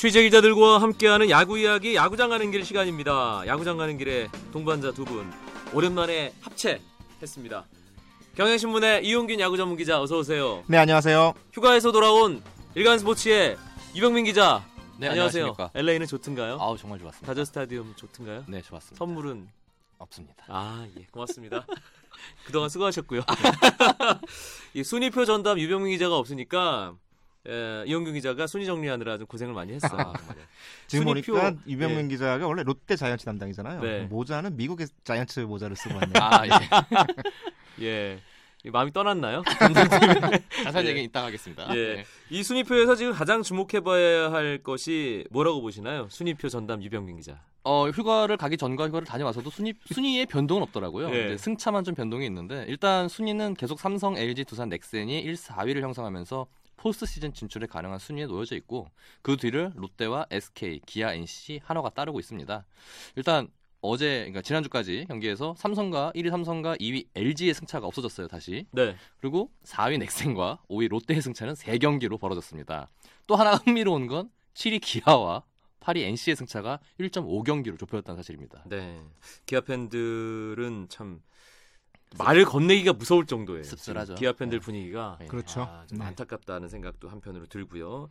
취재 기자들과 함께하는 야구 이야기 야구장 가는 길 시간입니다. 야구장 가는 길에 동반자 두 분 오랜만에 합체했습니다. 경향신문의 이용균 야구 전문 기자 어서 오세요. 네 안녕하세요. 휴가에서 돌아온 일간 스포츠의 유병민 기자. 네, 안녕하세요. 안녕하십니까. LA는 좋든가요? 아우 정말 좋았습니다. 다저 스타디움 좋든가요? 네, 좋았습니다. 선물은 없습니다. 아, 예, 고맙습니다. 그동안 수고하셨고요. 이 순위표 전담 유병민 기자가 없으니까 에, 이용균 기자가 순위 정리하느라 좀 고생을 많이 했어요. 아. 지금 순위표, 보니까 유병민 예. 기자가 원래 롯데 자이언츠 담당이잖아요. 네. 모자는 미국의 자이언츠 모자를 쓰고 왔네요. 아, 예. 예. 이 마음이 떠났나요? 자세한 예. 얘기는 이따 하겠습니다. 예. 네. 이 순위표에서 지금 가장 주목해봐야 할 것이 뭐라고 보시나요? 순위표 전담 유병민 기자. 어, 휴가를 가기 전과 휴가를 다녀와서도 순위 순위에 변동은 없더라고요. 예. 이제 승차만 좀 변동이 있는데 일단 순위는 계속 삼성, LG, 두산, 넥센이 1, 4위를 형성하면서 포스트 시즌 진출에 가능한 순위에 놓여져 있고 그 뒤를 롯데와 SK, 기아, NC, 한화가 따르고 있습니다. 일단 어제 그러니까 지난주까지 경기에서 삼성과 1위 삼성과 2위 LG의 승차가 없어졌어요, 다시. 네. 그리고 4위 넥센과 5위 롯데의 승차는 3 경기로 벌어졌습니다. 또 하나 흥미로운 건 7위 기아와 8위 NC의 승차가 1.5 경기로 좁혀졌다는 사실입니다. 네. 기아 팬들은 참 말을 건네기가 무서울 정도예요. 씁쓸하죠. 기아 팬들 네. 분위기가 네. 그렇죠. 아, 좀 네. 안타깝다는 생각도 한편으로 들고요.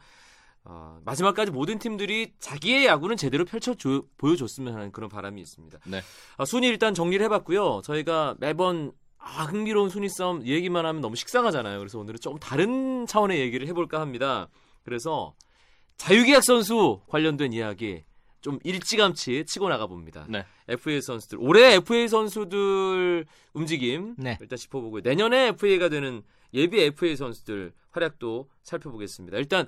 아, 마지막까지 모든 팀들이 자기의 야구는 제대로 펼쳐 줘- 보여줬으면 하는 그런 바람이 있습니다. 네. 아, 순위 일단 정리를 해봤고요. 저희가 매번 아, 흥미로운 순위 싸움 얘기만 하면 너무 식상하잖아요. 그래서 오늘은 좀 다른 차원의 얘기를 해볼까 합니다. 그래서 자유계약 선수 관련된 이야기 좀 일찌감치 치고 나가 봅니다. 네. FA 선수들 올해 FA 선수들 움직임 네. 일단 짚어보고요. 내년에 FA가 되는 예비 FA 선수들 활약도 살펴보겠습니다. 일단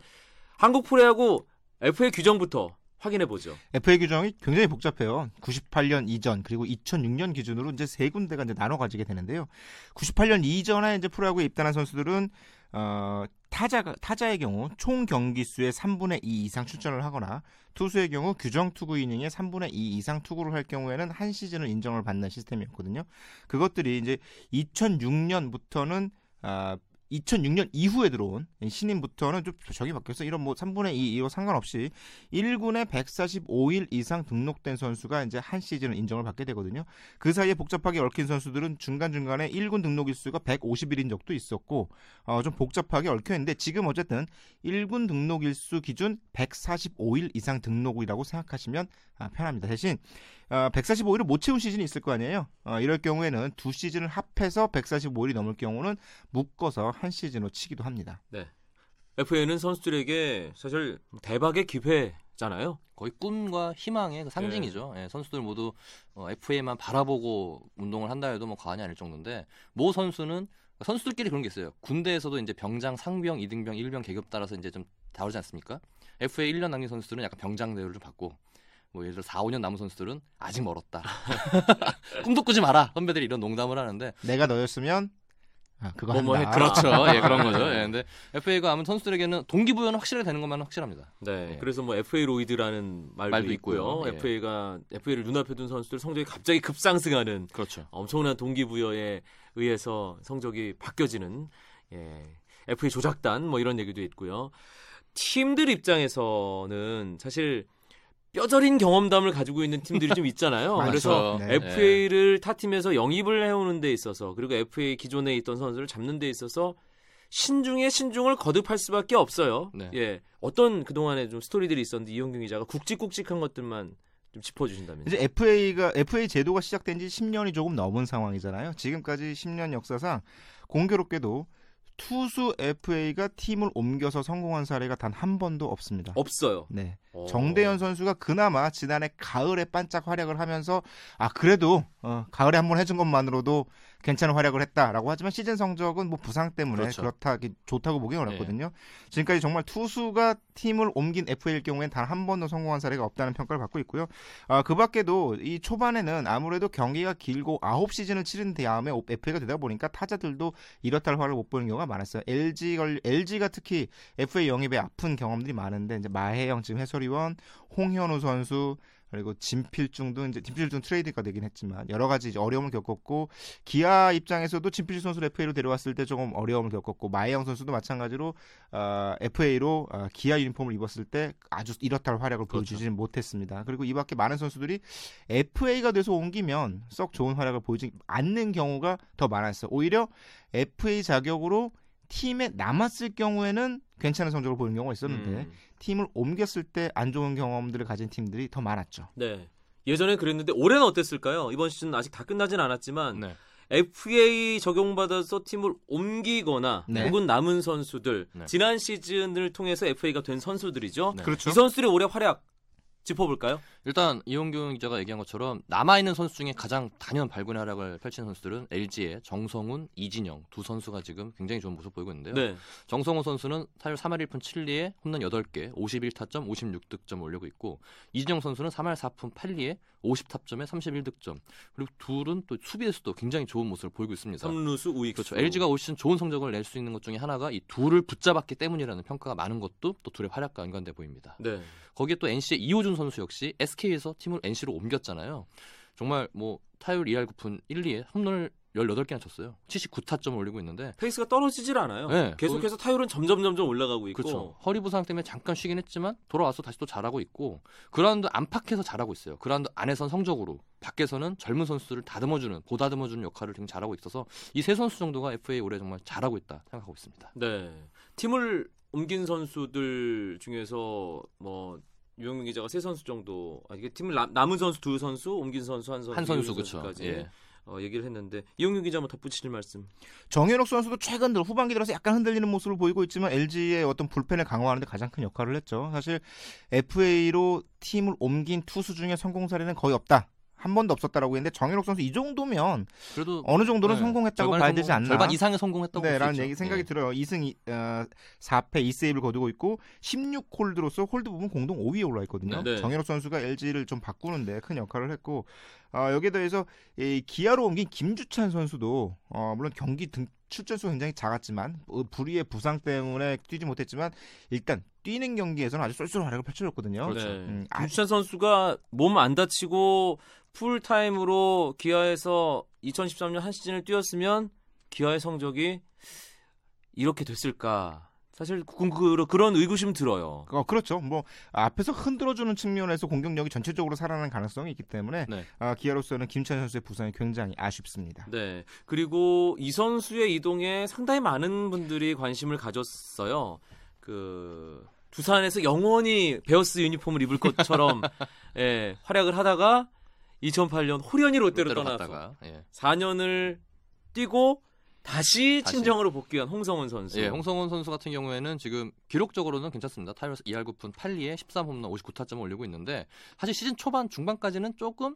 한국 프로야구 FA 규정부터 확인해 보죠. FA 규정이 굉장히 복잡해요. 98년 이전 그리고 2006년 기준으로 이제 세 군데가 이제 나눠 가지게 되는데요. 98년 이전에 이제 프로야구에 입단한 선수들은 어, 타자가 타자의 경우 총 경기 수의 3분의 2 이상 출전을 하거나 투수의 경우 규정 투구 이닝의 3분의 2 이상 투구를 할 경우에는 한 시즌을 인정을 받는 시스템이었거든요. 그것들이 이제 2006년부터는 아 2006년 이후에 들어온 신인부터는 좀 저기 바뀌어서 이런 뭐 3분의 2 이거 상관없이 1군에 145일 이상 등록된 선수가 이제 한 시즌을 인정을 받게 되거든요. 그 사이에 복잡하게 얽힌 선수들은 중간중간에 1군 등록 일수가 150일인 적도 있었고 어, 좀 복잡하게 얽혀 있는데 지금 어쨌든 1군 등록 일수 기준 145일 이상 등록이라고 생각하시면 아, 편합니다. 대신 어, 145일을 못 채운 시즌이 있을 거 아니에요. 어, 이럴 경우에는 두 시즌을 합해서 145일이 넘을 경우는 묶어서 한 시즌으로 치기도 합니다. FA는 선수들에게 사실 대박의 기회잖아요. 거의 꿈과 희망의 그 상징이죠. 예, 선수들 모두 어, FA만 바라보고 운동을 한다 해도 뭐 과언이 아닐 정도인데 모 선수는 선수들끼리 그런 게 있어요. 군대에서도 이제 병장, 상병, 이등병, 일병 계급 따라서 이제 좀 다르지 않습니까? FA 1년 남긴 선수들은 약간 병장 대우를 좀 받고 뭐 예를 들어 4, 5년 남은 선수들은 아직 멀었다. 꿈도 꾸지 마라. 선배들이 이런 농담을 하는데 내가 너였으면 아, 그거 뭐뭐 한다. 해, 그렇죠. 예, 그런 거죠. 예, 근데 FA가 아무튼 선수들에게는 동기부여는 확실하게 되는 것만은 확실합니다. 네. 예. 그래서 뭐 FA 로이드라는 말도, 말도 있고요. 있고요. 예. FA가 FA를 눈앞에 둔 선수들 성적이 갑자기 급상승하는 그렇죠. 엄청난 동기부여에 의해서 성적이 바뀌어지는 예, FA 조작단 뭐 이런 얘기도 있고요. 팀들 입장에서는 사실 뼈저린 경험담을 가지고 있는 팀들이 좀 있잖아요. 그래서 네. FA를 타 팀에서 영입을 해오는 데 있어서 그리고 FA 기존에 있던 선수를 잡는 데 있어서 신중에 신중을 거듭할 수밖에 없어요. 네. 예, 어떤 그 동안에 좀 스토리들이 있었는데 이현경 기자가 굵직굵직한 것들만 좀 짚어주신다면. 이제 FA가 FA 제도가 시작된 지 10년이 조금 넘은 상황이잖아요. 지금까지 10년 역사상 공교롭게도 투수 FA가 팀을 옮겨서 성공한 사례가 단 한 번도 없습니다. 없어요. 네. 어. 정대현 선수가 그나마 지난해 가을에 반짝 활약을 하면서 아 그래도 어, 가을에 한 번 해준 것만으로도 괜찮은 활약을 했다라고 하지만 시즌 성적은 뭐 부상 때문에 그렇죠. 그렇다 좋다고 보기 어렵거든요. 지금까지 정말 투수가 팀을 옮긴 FA일 경우엔 단 한 번도 성공한 사례가 없다는 평가를 받고 있고요. 아, 그 밖에도 이 초반에는 아무래도 경기가 길고 아홉 시즌을 치른 다음에 FA가 되다 보니까 타자들도 이렇다 할 활을 못 보는 경우가 많았어요. LG 걸 LG가 특히 FA 영입에 아픈 경험들이 많은데 이제 마혜영 지금 해설위원, 홍현우 선수 그리고 진필중도 이제 진필중 트레이드가 되긴 했지만 여러 가지 어려움을 겪었고 기아 입장에서도 진필중 선수를 FA로 데려왔을 때 조금 어려움을 겪었고 마이영 선수도 마찬가지로 어, FA로 어, 기아 유니폼을 입었을 때 아주 이렇다 할 활약을 그렇죠. 보여주지는 못했습니다. 그리고 이밖에 많은 선수들이 FA가 돼서 옮기면 썩 좋은 활약을 보이지 않는 경우가 더 많았어요. 오히려 FA 자격으로 팀에 남았을 경우에는 괜찮은 성적을 보이는 경우가 있었는데 음. 팀을 옮겼을 때 안 좋은 경험들을 가진 팀들이 더 많았죠. 네. 예전엔 그랬는데 올해는 어땠을까요? 이번 시즌 아직 다 끝나진 않았지만 네. FA 적용받아서 팀을 옮기거나 네. 혹은 남은 선수들 네. 지난 시즌을 통해서 FA가 된 선수들이죠. 네. 그렇죠. 이 선수들의 올해 활약 짚어볼까요? 일단 이용균 기자가 얘기한 것처럼 남아 있는 선수 중에 가장 단연 발군의 활약을 펼친 선수들은 LG의 정성훈, 이진영 두 선수가 지금 굉장히 좋은 모습 보이고 있는데요. 네. 정성훈 선수는 타율 3할 1푼 7리에 홈런 8개, 51타점, 56득점 올리고 있고 이진영 선수는 3할 4푼 8리에 50타점에 31득점. 그리고 둘은 또 수비에서도 굉장히 좋은 모습을 보이고 있습니다. 삼루수 우익수. 그렇죠. LG가 올 시즌 좋은 성적을 낼 수 있는 것 중에 하나가 이 둘을 붙잡았기 때문이라는 평가가 많은 것도 또 둘의 활약과 연관돼 보입니다. 네. 거기에 또 NC의 이호준 선수 역시 SK에서 팀을 NC로 옮겼잖아요. 정말 뭐 타율 2할 9푼 1, 2에 홈런을 18개나 쳤어요. 79타점을 올리고 있는데 페이스가 떨어지질 않아요. 네. 계속해서 타율은 점점 점점 올라가고 있고. 그렇죠. 허리 부상 때문에 잠깐 쉬긴 했지만 돌아와서 다시 또 잘하고 있고 그라운드 안팎에서 잘하고 있어요. 그라운드 안에선 성적으로 밖에서는 젊은 선수들을 다듬어주는 보다듬어주는 역할을 굉장히 잘하고 있어서 이 세 선수 정도가 FA 올해 정말 잘하고 있다 생각하고 있습니다. 네. 팀을 옮긴 선수들 중에서 뭐 유영민 기자가 세 선수 정도 아 이게 팀을 남, 남은 선수 두 선수 옮긴 선수 한 선수 한 선수 그렇죠. 예. 어, 얘기를 했는데 이영민 기자 뭐 덧붙이실 말씀 정현욱 선수도 최근 들어 후반기 들어서 약간 흔들리는 모습을 보이고 있지만 LG의 어떤 불펜을 강화하는데 가장 큰 역할을 했죠. 사실 FA로 팀을 옮긴 투수 중에 성공 사례는 거의 없다. 한 번도 없었다라고 했는데 정현욱 선수 이 정도면 그래도 어느 정도는 네, 성공했다고 봐야 되지 않나. 절반 이상의 성공했다고 네, 라는. 얘기 생각이 예. 들어요. 2승 2, 어, 4패 2세이브를 거두고 있고 16홀드로서 홀드 부분 공동 5위에 올라 있거든요. 네. 정현욱 선수가 LG를 좀 바꾸는데 큰 역할을 했고 어, 여기에 더해서 이 기아로 옮긴 김주찬 선수도 어, 물론 경기 등 출전수 굉장히 작았지만 어, 불의의 부상 때문에 뛰지 못했지만 일단 뛰는 경기에서는 아주 쏠쏠한 활약을 펼쳐줬거든요. 그렇죠. 네. 음, 아, 김주찬 선수가 몸 안 다치고 풀타임으로 기아에서 2013년 한 시즌을 뛰었으면 기아의 성적이 이렇게 됐을까 사실 그, 그런 의구심 들어요 어, 그렇죠. 뭐 앞에서 흔들어주는 측면에서 공격력이 전체적으로 살아나는 가능성이 있기 때문에 네. 아, 기아로서는 김찬 선수의 부상이 굉장히 아쉽습니다. 네. 그리고 이 선수의 이동에 상당히 많은 분들이 관심을 가졌어요. 그 두산에서 영원히 베어스 유니폼을 입을 것처럼 예, 활약을 하다가 2008년 호련히 롯데로, 롯데로 떠나서 갔다가 예. 4년을 뛰고 다시. 친정으로 복귀한 홍성훈 선수. 예, 홍성훈 선수 같은 경우에는 지금 기록적으로는 괜찮습니다. 타율 2할 9푼 8리에 13홈런 59타점을 올리고 있는데 사실 시즌 초반 중반까지는 조금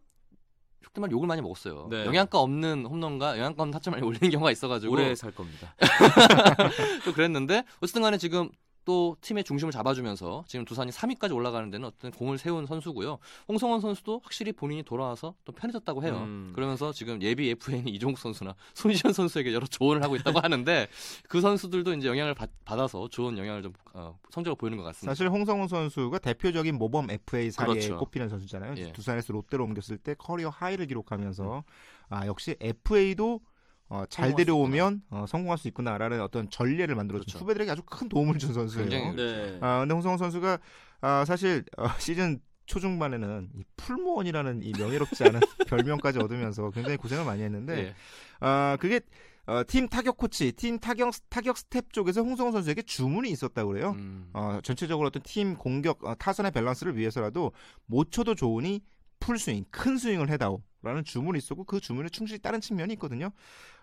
속된 말 욕을 많이 먹었어요. 네. 영양가 없는 홈런과 영양가 없는 타점을 많이 올리는 경우가 있어가지고 오래 살 겁니다. 또 그랬는데 어쨌든 간에 지금 또 팀의 중심을 잡아주면서 지금 두산이 3위까지 올라가는 데는 어떤 공을 세운 선수고요. 홍성원 선수도 확실히 본인이 돌아와서 또 편해졌다고 해요. 음. 그러면서 지금 예비 FN이 이종국 선수나 손시현 선수에게 여러 조언을 하고 있다고 하는데 그 선수들도 이제 영향을 받, 아서 좋은 영향을 좀 어, 성적을 보이는 것 같습니다. 사실 홍성훈 선수가 대표적인 모범 FA 사례에 그렇죠. 꼽히는 선수잖아요. 예. 두산에서 롯데로 옮겼을 때 커리어 하이를 기록하면서 아 역시 FA도 어, 잘 데려오면 어, 성공할 수 있구나라는 어떤 전례를 만들어준 그렇죠. 후배들에게 아주 큰 도움을 준 선수예요. 굉장히 네. 아 근데 홍성흔 선수가 아, 사실 어, 시즌 초중반에는 이 풀무원이라는 이 명예롭지 않은 별명까지 얻으면서 굉장히 고생을 많이 했는데 예. 아 그게 어, 팀 타격 코치, 팀 타격 타격 스태프 쪽에서 홍성흔 선수에게 주문이 있었다고 그래요. 음, 어, 전체적으로 어떤 팀 공격 어, 타선의 밸런스를 위해서라도 못 쳐도 좋으니 풀 스윙, 큰 스윙을 해다오라는 주문이 있었고 그 주문에 충실히 따른 측면이 있거든요.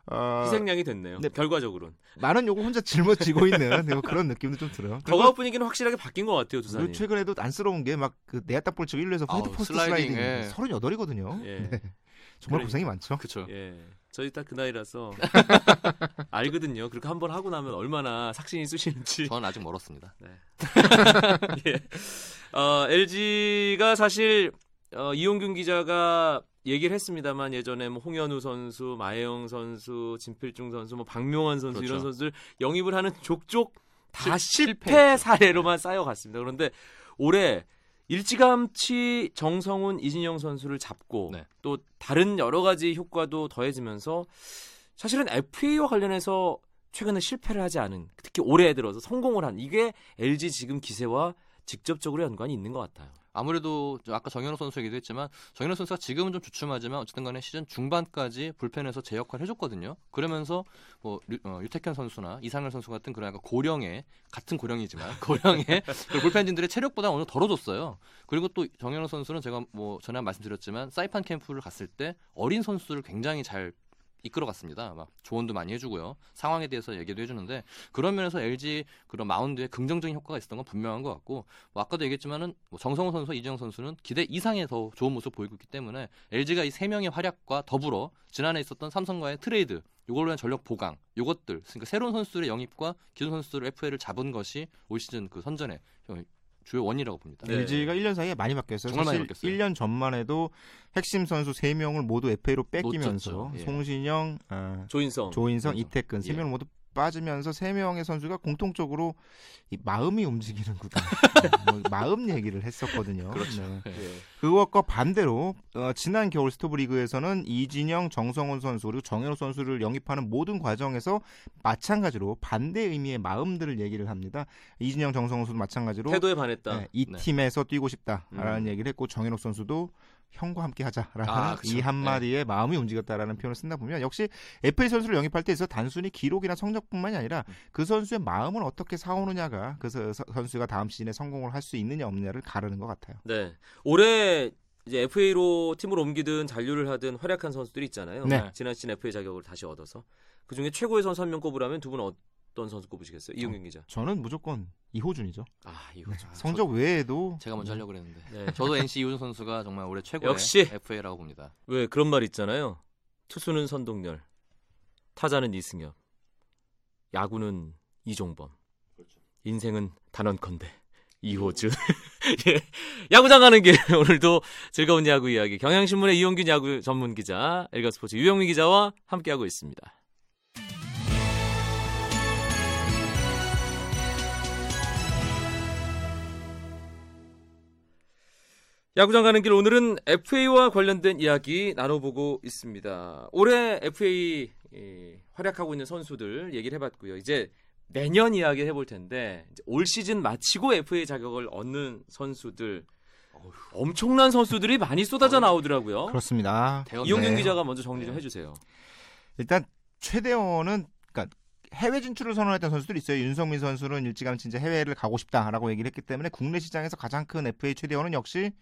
어, 희생양이 됐네요. 네. 결과적으로는. 많은 요거 혼자 짊어지고 있는 뭐 그런 느낌도 좀 들어요. 더그아웃 분위기는 확실하게 바뀐 것 같아요, 두산이. 최근에도 안쓰러운 게 막 그 내야 땅볼 치고 1루에서 아우, 헤드퍼스트 슬라이딩, 슬라이딩, 예. 38이거든요. 예. 네. 정말. 고생이 많죠. 그렇죠. 예. 저희 딱 그 나이라서 알거든요. 그렇게 한 번 하고 나면 얼마나 삭신이 쑤시는지. 저는 아직 멀었습니다. 예. 어, LG가 사실 어, 이용균 기자가 얘기를 했습니다만 예전에 뭐 홍현우 선수, 마혜영 선수, 진필중 선수, 뭐 박명환 선수 그렇죠. 이런 선수들 영입을 하는 족족 다 실- 실패. 사례로만 쌓여갔습니다. 그런데 올해 일찌감치 정성훈, 이진영 선수를 잡고 네. 또 다른 여러 가지 효과도 더해지면서 사실은 FA와 관련해서 최근에 실패를 하지 않은 특히 올해 들어서 성공을 한 이게 LG 지금 기세와 직접적으로 연관이 있는 것 같아요. 아무래도 저 아까 정현호 선수 얘기도 했지만 정현호 선수가 지금은 좀 주춤하지만 어쨌든 간에 시즌 중반까지 불펜에서 제 역할을 해줬거든요. 그러면서 뭐 류, 어, 유태현 선수나 이상열 선수 같은 그런 약간 고령의 같은 고령이지만 고령의 그 불펜진들의 체력보다 어느 덜어줬어요. 그리고 또 정현호 선수는 제가 뭐 전에 말씀드렸지만 사이판 캠프를 갔을 때 어린 선수를 굉장히 잘 이끌어갔습니다. 막 조언도 많이 해주고요. 상황에 대해서 얘기도 해주는데 그런 면에서 LG 그런 마운드에 긍정적인 효과가 있었던 건 분명한 것 같고 뭐 아까도 얘기했지만은 뭐 정성훈 선수, 이진영 선수는 기대 이상의 더 좋은 모습 을 보이고 있기 때문에 LG가 이 세 명의 활약과 더불어 지난해 있었던 삼성과의 트레이드 이걸로 한 전력 보강 요것들 그러니까 새로운 선수들의 영입과 기존 선수들 FA를 잡은 것이 올 시즌 그 선전의 주요인이라고 봅니다. 네. LG가 1년 사이에 많이 바뀌었어요. 정말 많이 사실 바뀌었어요. 1년 전만 해도 핵심 선수 3명을 모두 FA로 뺏기면서 놓쳤죠. 예. 송신영, 아, 조인성. 조인성. 이택근 세 예. 명을 모두 빠지면서 세 명의 선수가 공통적으로 이 마음이 움직이는구나. 뭐 마음 얘기를 했었거든요. 그렇죠. 네. 예. 예. 그것과 반대로 어, 지난 겨울 스토브리그에서는 이진영, 정성훈 선수 그리고 정현호 선수를 영입하는 모든 과정에서 마찬가지로 반대 의미의 마음들을 얘기를 합니다. 이진영, 정성훈 선수 마찬가지로 태도에 반했다. 네, 이 네. 팀에서 뛰고 싶다라는 음. 얘기를 했고 정현욱 선수도 형과 함께 하자라는 아. 이 한마디에 마음이 움직였다라는 표현을 쓴다 보면 역시 FA 선수를 영입할 때 있어 단순히 기록이나 성적뿐만이 아니라 음. 그 선수의 마음을 어떻게 사오느냐가 그 서- 선수가 다음 시즌에 성공을 할 수 있느냐 없느냐를 가르는 것 같아요. 네. 올해 이제 FA로 팀을 옮기든 잔류를 하든 활약한 선수들이 있잖아요. 네. 지난 시즌 FA 자격을 다시 얻어서 그 중에 최고의 선수 한 명 꼽으라면 두 분은 어떤 선수 꼽으시겠어요? 이용균 기자. 저는 무조건 이호준이죠. 아 이거 좀. 성적 외에도 제가 먼저 하려고 그랬는데 네. 저도 NC 이호준 선수가 정말 올해 최고의 역시. FA라고 봅니다. 왜 그런 말 있잖아요. 투수는 선동열, 타자는 이승엽, 야구는 이종범, 인생은 단언컨대 이호준. 예. 야구장 가는 길 오늘도 즐거운 야구 이야기 경향신문의 이용균 야구 전문 기자, 엘가스포츠 유영민 기자와 함께하고 있습니다. 야구장 가는 길 오늘은 FA와 관련된 이야기 나눠보고 있습니다. 올해 FA 예, 활약하고 있는 선수들 얘기를 해봤고요. 이제 내년 이야기 해볼 텐데 올 시즌 마치고 FA 자격을 얻는 선수들 엄청난 선수들이 많이 쏟아져 나오더라고요. 그렇습니다. 이용균 네. 기자가 먼저 정리 좀 네. 해주세요. 일단 최대원은 해외 진출을 선언했던 선수들이 있어요. 윤성민 선수는 일찌감치 이제 해외를 가고 싶다라고 얘기를 했기 때문에 국내 시장에서 가장 큰 FA 최대원은 역시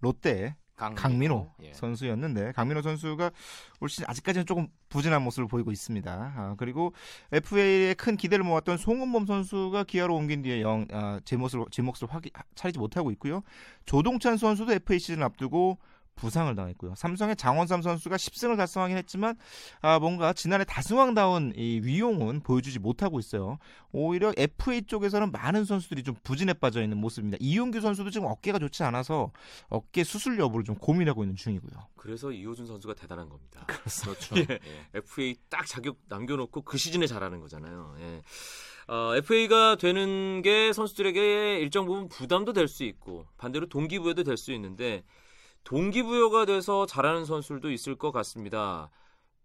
롯데 강, 강민호 예. 선수였는데 강민호 선수가 올 시즌 아직까지는 조금 부진한 모습을 보이고 있습니다. 아, 그리고 FA에 큰 기대를 모았던 송은범 선수가 기아로 옮긴 뒤에 영 아, 제 몫을 제 몫을 확 차리지 못하고 있고요. 조동찬 선수도 FA 시즌 앞두고 부상을 당했고요. 삼성의 장원삼 선수가 10승을 달성하긴 했지만 아, 뭔가 지난해 다승왕다운 이 위용은 보여주지 못하고 있어요. 오히려 FA 쪽에서는 많은 선수들이 좀 부진에 빠져 있는 모습입니다. 이용규 선수도 지금 어깨가 좋지 않아서 어깨 수술 여부를 좀 고민하고 있는 중이고요. 그래서 이호준 선수가 대단한 겁니다. 그렇죠. 예. 예. FA 딱 자격 남겨놓고 그 시즌에 잘하는 거잖아요. 예. 어, FA가 되는 게 선수들에게 일정 부분 부담도 될 수 있고 반대로 동기부여도 될 수 있는데 동기부여가 돼서 잘하는 선수들도 있을 것 같습니다.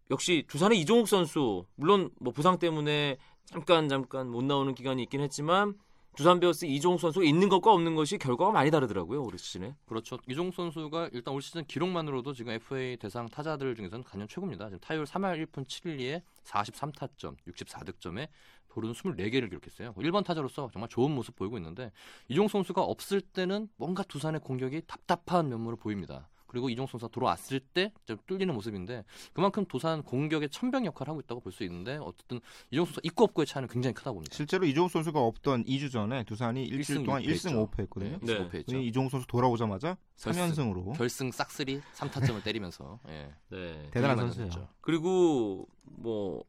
역시 두산의 이종욱 선수 물론 뭐 부상 때문에 잠깐 잠깐 못 나오는 기간이 있긴 했지만 두산 베어스 이종욱 선수가 있는 것과 없는 것이 결과가 많이 다르더라고요 올 시즌에. 그렇죠. 이종 선수가 일단 올 시즌 기록만으로도 지금 FA 대상 타자들 중에서는 단연 최고입니다. 지금 타율 3할 1푼 7리에 43타점, 64득점에 도루는 24개를 기록했어요. 1번 타자로서 정말 좋은 모습 보이고 있는데 이종 선수가 없을 때는 뭔가 두산의 공격이 답답한 면모를 보입니다. 그리고 이종 선수가 돌아왔을 때 좀 뚫리는 모습인데 그만큼 두산 공격의 천병 역할을 하고 있다고 볼 수 있는데 어쨌든 이종 선수 있고 없고의 차이는 굉장히 크다고 봅니다. 실제로 이종욱 선수가 없던 2주 전에 두산이 일주일 동안 육패 1승 했죠. 5패 했거든요. 네. 네. 했죠. 이종욱 선수 돌아오자마자 결승. 3연승으로 결승 싹쓸이 3타점을 때리면서 예. 네. 대단한. 했죠. 그리고 뭐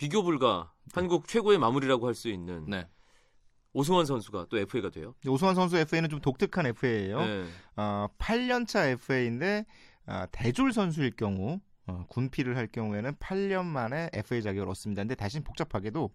비교 불가 한국 최고의 마무리라고 할 수 있는 네. 오승환 선수가 또 FA가 돼요. 오수환 선수 FA는 좀 독특한 FA예요. 네. 어, 8년차 FA인데 아, 대졸 선수일 경우 어, 군필을 할 경우에는 8년 만에 FA 자격을 얻습니다. 근데 대신 복잡하게도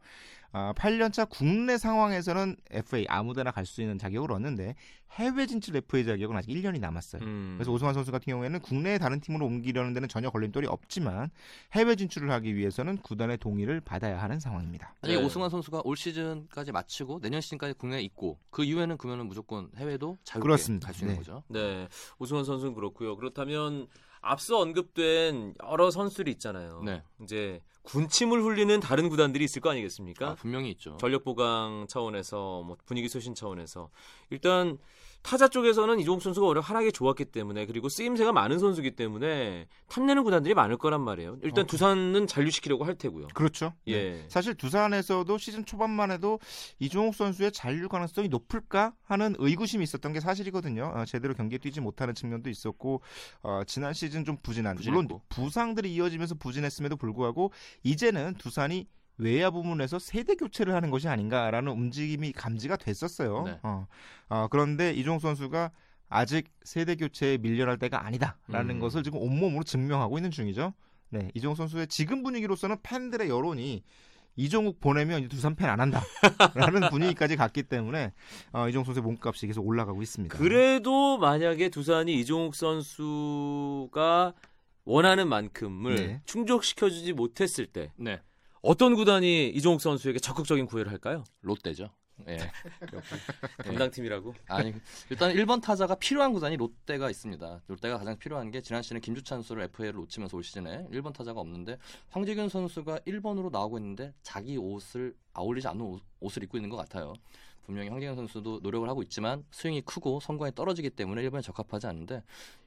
어, 8년차 국내 상황에서는 FA 아무데나 갈 수 있는 자격을 얻는데 해외 진출 FA 자격은 아직 1년이 남았어요. 음. 그래서 오승환 선수 같은 경우에는 국내의 다른 팀으로 옮기려는 데는 전혀 걸림돌이 없지만 해외 진출을 하기 위해서는 구단의 동의를 받아야 하는 상황입니다. 만약에 네. 오승환 선수가 올 시즌까지 마치고 내년 시즌까지 국내에 있고 그 이후에는 그러면은 무조건 해외도 자유롭게. 갈 수 있는 네. 거죠. 네, 오승환 선수는 그렇고요. 그렇다면 앞서 언급된 여러 선수들이 있잖아요. 네. 이제 군침을 흘리는 다른 구단들이 있을 거 아니겠습니까? 아, 분명히 있죠. 전력 보강 차원에서 뭐 분위기 소신 차원에서 일단 타자 쪽에서는 이종욱 선수가 오히려 하락이 좋았기 때문에 그리고 쓰임새가 많은 선수기 때문에 탐내는 구단들이 많을 거란 말이에요. 일단 어. 두산은 잔류시키려고 할 테고요. 그렇죠. 네. 예. 사실 두산에서도 시즌 초반만 해도 이종욱 선수의 잔류 가능성이 높을까 하는 의구심이 있었던 게 사실이거든요. 어, 제대로 경기에 뛰지 못하는 측면도 있었고 어, 지난 시즌 좀 부진한 물론 부진했고. 부상들이 이어지면서 부진했음에도 불구하고 이제는 두산이 외야 부문에서 세대 교체를 하는 것이 아닌가라는 움직임이 감지가 됐었어요. 네. 어, 어, 그런데 이종욱 선수가 아직 세대 교체에 밀려날 때가 아니다라는 음. 것을 지금 온몸으로 증명하고 있는 중이죠. 네, 이종욱 선수의 지금 분위기로서는 팬들의 여론이 이종욱 보내면 이제 두산 팬 안 한다라는 분위기까지 갔기 때문에 어, 이종욱 선수의 몸값이 계속 올라가고 있습니다. 그래도 만약에 두산이 이종욱 선수가 원하는 만큼을 네. 충족시켜주지 못했을 때 네. 어떤 구단이 이종욱 선수에게 적극적인 구애를 할까요? 롯데죠. 예. 담당 팀이라고. 아니 일단 1번 타자가 필요한 구단이 롯데가 있습니다. 롯데가 가장 필요한 게 지난 시즌에 김주찬 선수를 FA를 놓치면서 올 시즌에 1번 타자가 없는데 황재균 선수가 1번으로 나오고 있는데 자기 옷을 아울리지 않는 옷, 옷을 입고 있는 것 같아요. 분명히 황재균 선수도 노력을 하고 있지만 스윙이 크고 성과에 떨어지기 때문에 1번에 적합하지 않은데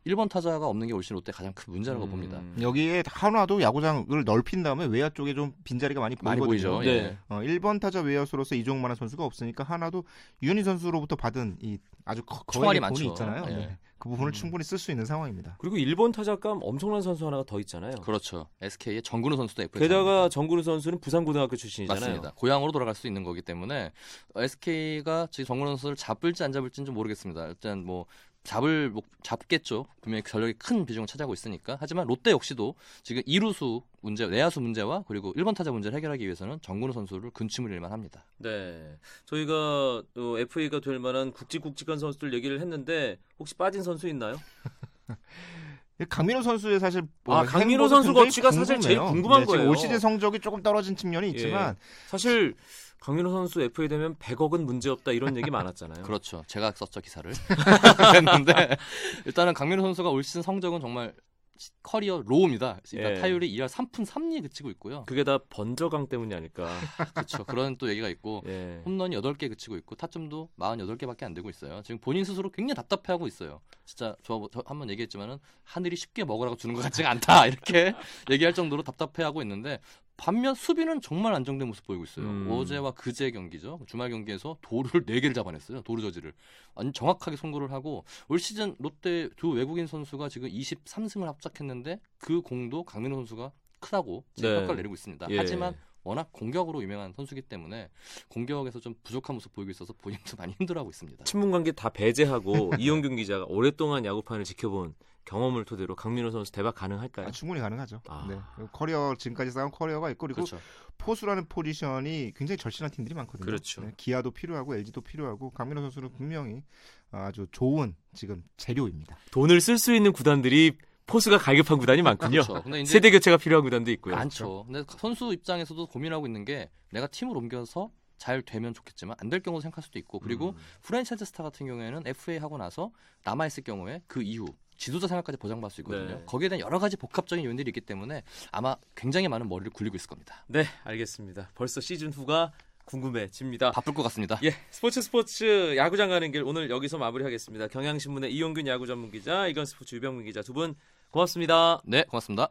1번 타자가 없는 게 올 시즌 롯데 가장 큰 문제라고 음. 봅니다. 여기에 한화도 야구장을 넓힌 다음에 외야 쪽에 좀 빈자리가 많이 많이 보이거든요. 보이죠. 네. 예. 어, 1번 타자 외야수로서 이종만한 선수가 없으니까 하나도 유현희 선수로부터 받은 이 아주 거액의 돈이 많죠. 있잖아요. 예. 네. 그 부분을 음. 충분히 쓸 수 있는 상황입니다. 그리고 일본 타자감 엄청난 선수 하나가 더 있잖아요. 그렇죠. SK의 정근우 선수도 FA 게다가 정근우 선수는 부산고등학교 출신이잖아요. 맞습니다. 고향으로 돌아갈 수 있는 거기 때문에 SK가 지금 정근우 선수를 잡을지 안 잡을지는 좀 모르겠습니다. 일단 뭐 잡을 뭐 잡겠죠. 분명히 전력이 큰 비중을 차지하고 있으니까. 하지만 롯데 역시도 지금 이루수 문제, 내야수 문제와 그리고 1번 타자 문제를 해결하기 위해서는 정근우 선수를 근침을 일만 합니다. 네. 저희가 또 FA가 될 만한 굵직굵직한 선수들 얘기를 했는데 혹시 빠진 선수 있나요? 강민호 선수의 사실 뭐 아, 강민호 선수 거취가 사실 제일. 궁금한 네, 거예요. 올 시즌 성적이 조금 떨어진 측면이 있지만 사실 강민호 선수 FA 되면 100억은 문제 없다 이런 얘기 많았잖아요. 그렇죠. 제가 썼죠 기사를. 그랬는데 일단은 강민호 선수가 올 시즌 성적은 정말 커리어 low입니다. 일단 예. 타율이 2할 3푼 3리에 그치고 있고요. 그게 다 번저강 때문이 아닐까. 그렇죠. 그런 또 얘기가 있고 예. 홈런이 8개 그치고 있고 타점도 48개밖에 안 되고 있어요. 지금 본인 스스로 굉장히 답답해하고 있어요. 진짜 저, 저 한번 얘기했지만은 하늘이 쉽게 먹으라고 주는 것 같지가 않다 이렇게 얘기할 정도로 답답해하고 있는데 반면 수비는 정말 안정된 모습 보이고 있어요. 음. 어제와 그제 경기죠. 주말 경기에서 도루를 4개를 잡아냈어요. 도루 저지를. 아니, 정확하게 송구를 하고 올 시즌 롯데 두 외국인 선수가 지금 23승을 합작했는데 그 공도 강민호 선수가 크다고 지금 네. 평가를 내리고 있습니다. 예. 하지만 워낙 공격으로 유명한 선수기 때문에 공격에서 좀 부족한 모습 보이고 있어서 본인도 많이 힘들어하고 있습니다. 친분 관계 다 배제하고 이용균 기자가 오랫동안 야구판을 지켜본 경험을 토대로 강민호 선수 대박 가능할까요? 아, 충분히 가능하죠. 아. 네. 커리어 지금까지 쌓은 커리어가 있고 그리고 그렇죠. 포수라는 포지션이 굉장히 절실한 팀들이 많거든요. 그렇죠. 네, 기아도 필요하고 LG도 필요하고 강민호 선수는 분명히 아주 좋은 지금 재료입니다. 돈을 쓸 수 있는 구단들이 포수가 갈급한 구단이 많군요. 그렇죠. 근데 이제 세대 교체가 필요한 구단도 있고요. 많죠. 근데 선수 입장에서도 고민하고 있는 게 내가 팀을 옮겨서 잘 되면 좋겠지만 안 될 경우도 생각할 수도 있고 그리고 음. 프랜차이즈 스타 같은 경우에는 FA 하고 나서 남아 있을 경우에 그 이후 지도자 생활까지 보장받을 수 있거든요. 네. 거기에 대한 여러 가지 복합적인 요인들이 있기 때문에 아마 굉장히 많은 머리를 굴리고 있을 겁니다. 네, 알겠습니다. 벌써 시즌 2가 궁금해집니다. 바쁠 것 같습니다. 예, 스포츠 스포츠 야구장 가는 길 오늘 여기서 마무리하겠습니다. 경향신문의 이용균 야구 전문 기자, 이건 스포츠 유병민 기자 두 분 고맙습니다. 네, 고맙습니다.